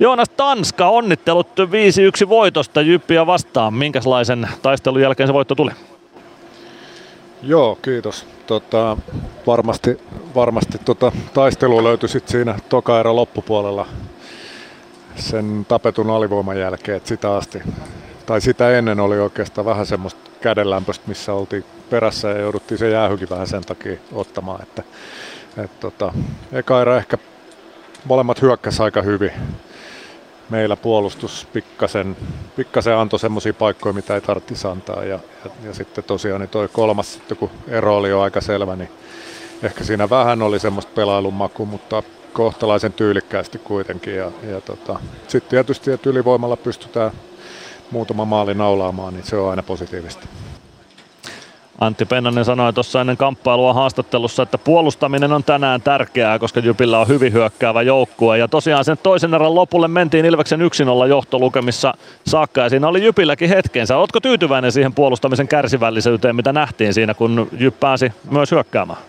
Joonas Tanska, onnittelut 5-1 voitosta Jyppiä vastaan. Minkälaisen taistelun jälkeen se voitto tuli? Joo, kiitos. Tota, varmasti varmasti tota, taistelu löytyi sit siinä toka erä loppupuolella sen tapetun alivoiman jälkeen, sitä asti, tai sitä ennen oli oikeastaan vähän semmoista kädenlämpöistä, missä oltiin perässä ja jouduttiin se jäähykin vähän sen takia ottamaan, että et, tota, eka erä ehkä molemmat hyökkäs aika hyvin, meillä puolustus pikkasen, pikkasen antoi semmoisia paikkoja, mitä ei tarvitsisi antaa. Ja, ja, ja sitten tosiaan niin toi kolmas, sitten kun ero oli jo aika selvä, niin ehkä siinä vähän oli semmoista pelailun maku, mutta kohtalaisen tyylikkäästi kuitenkin. Ja, ja tota, sitten tietysti, että ylivoimalla pystytään muutama maali naulaamaan, niin se on aina positiivista. Antti Pennanen sanoi tuossa ennen kamppailua haastattelussa, että puolustaminen on tänään tärkeää, koska Jypillä on hyvin hyökkäävä joukkue. Ja tosiaan sen toisen erän lopulle mentiin Ilveksen 1-0 johtolukemissa saakka ja siinä oli Jypilläkin hetkensä. Oletko tyytyväinen siihen puolustamisen kärsivällisyyteen, mitä nähtiin siinä, kun Jyp pääsi myös hyökkäämään?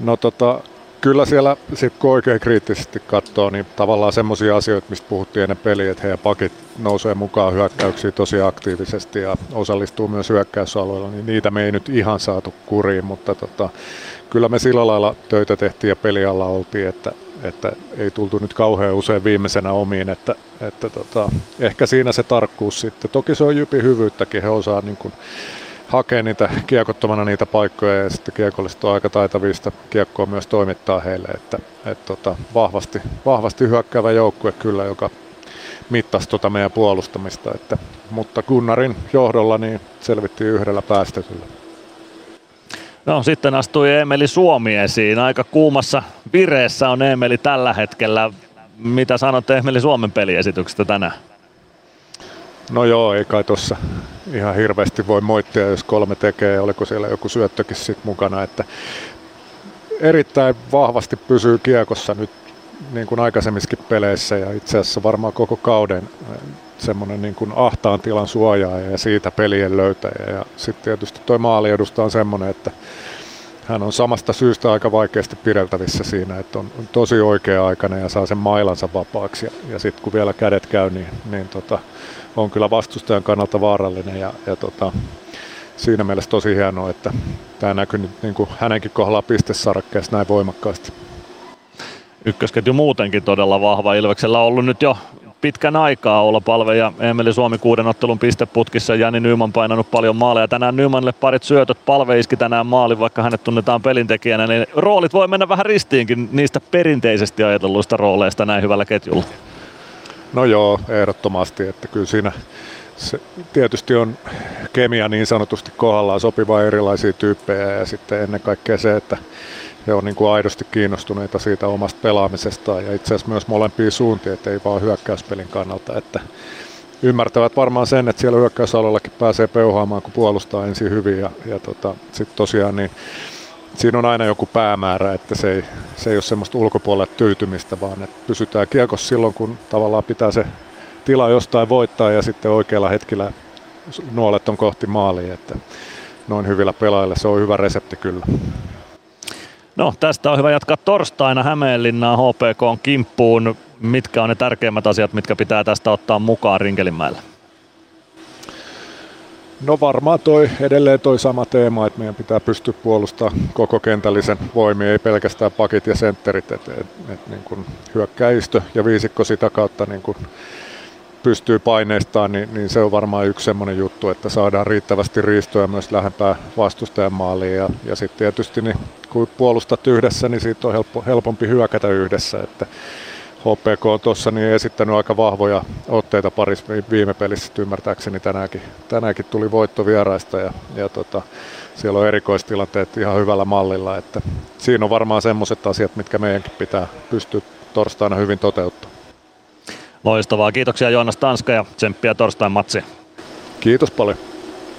No tota, kyllä siellä sit kun oikein kriittisesti katsoo, niin tavallaan semmoisia asioita, mistä puhuttiin ennen peliä, että heidän pakit nousee mukaan hyökkäyksiin tosi aktiivisesti ja osallistuu myös hyökkäysalueella, niin niitä me ei nyt ihan saatu kuriin, mutta tota, kyllä me sillä lailla töitä tehtiin ja pelialla oltiin, että, että ei tultu nyt kauhean usein viimeisenä omiin, että, että tota, ehkä siinä se tarkkuus sitten. Toki se on Jypin hyvyyttäkin, he osaa niin kuin hakee niitä kiekottomana niitä paikkoja ja sitten kiekolliset on aika taitavista kiekkoa myös toimittaa heille, että, että tota, vahvasti, vahvasti hyökkäävä joukkue kyllä, joka mittasi tuota meidän puolustamista, että, mutta Gunnarin johdolla niin selvittiin yhdellä päästetyllä. No sitten astui Emeli Suomi esiin. Aika kuumassa vireessä on Emeli tällä hetkellä. Mitä sanot Emeli Suomen peliesityksestä tänään? No joo, ei kai tuossa ihan hirveästi voi moittia, jos kolme tekee, oliko siellä joku syöttökin sit mukana, että erittäin vahvasti pysyy kiekossa nyt niin kuin aikaisemmissakin peleissä ja itse asiassa varmaan koko kauden eh, semmoinen niin kuin ahtaan tilan suojaaja ja siitä pelien löytäjä. Ja sitten tietysti tuo maaliedustus on semmoinen, että hän on samasta syystä aika vaikeasti pideltävissä siinä, että on, on tosi oikea-aikainen ja saa sen mailansa vapaaksi. Ja, ja sitten kun vielä kädet käy, niin, niin tota, on kyllä vastustajan kannalta vaarallinen ja, ja tota, siinä mielessä tosi hienoa, että tämä näkyy nyt niin kuin hänenkin kohdalla pistesarkkeessa näin voimakkaasti. Ykkösketju muutenkin todella vahva. Ilveksellä on ollut nyt jo pitkän aikaa olla palve ja Emeli Suomi kuuden ottelun pisteputkissa. Jani Nyman painanut paljon maaleja. Tänään Nymanille parit syötöt. Palve iski tänään maali, vaikka hänet tunnetaan pelintekijänä. Niin roolit voi mennä vähän ristiinkin niistä perinteisesti ajatelluista rooleista näin hyvällä ketjulla. No joo, ehdottomasti. Että kyllä siinä se tietysti on kemia niin sanotusti kohdallaan sopivaa erilaisia tyyppejä ja sitten ennen kaikkea se, että he on niin kuin aidosti kiinnostuneita siitä omasta pelaamisestaan ja itse asiassa myös molempia suuntia, että ei vaan hyökkäyspelin kannalta, että ymmärtävät varmaan sen, että siellä hyökkäysalueellakin pääsee peuhaamaan, kun puolustaa ensin hyvin ja, ja tota, sitten tosiaan niin siinä on aina joku päämäärä, että se ei, se ei ole semmoista ulkopuolelle tyytymistä, vaan että pysytään kiekossa silloin, kun tavallaan pitää se tila jostain voittaa ja sitten oikealla hetkellä nuolet on kohti maalia, että noin hyvillä pelaajilla se on hyvä resepti kyllä. No tästä on hyvä jatkaa torstaina Hämeenlinnaan HPK on kimppuun. Mitkä on ne tärkeimmät asiat, mitkä pitää tästä ottaa mukaan Rinkelinmäellä? No varmaan toi, edelleen toi sama teema, että meidän pitää pystyä puolustamaan koko kentällisen voimia, ei pelkästään pakit ja sentterit, että et, et, niin hyökkäistö ja viisikko sitä kautta niin kun pystyy paineistaan, niin, niin, se on varmaan yksi semmoinen juttu, että saadaan riittävästi riistoja myös lähempää vastustajan maaliin ja, ja sitten tietysti niin, kun puolustat yhdessä, niin siitä on helppo, helpompi hyökätä yhdessä, että HPK on tuossa niin esittänyt aika vahvoja otteita parissa viime pelissä, ymmärtääkseni tänäänkin, tänäänkin tuli voitto vieraista ja, ja tota, siellä on erikoistilanteet ihan hyvällä mallilla, että siinä on varmaan semmoiset asiat, mitkä meidänkin pitää pystyä torstaina hyvin toteuttamaan. Loistavaa. Kiitoksia Joonas Tanska ja tsemppiä torstain matsiin. Kiitos paljon.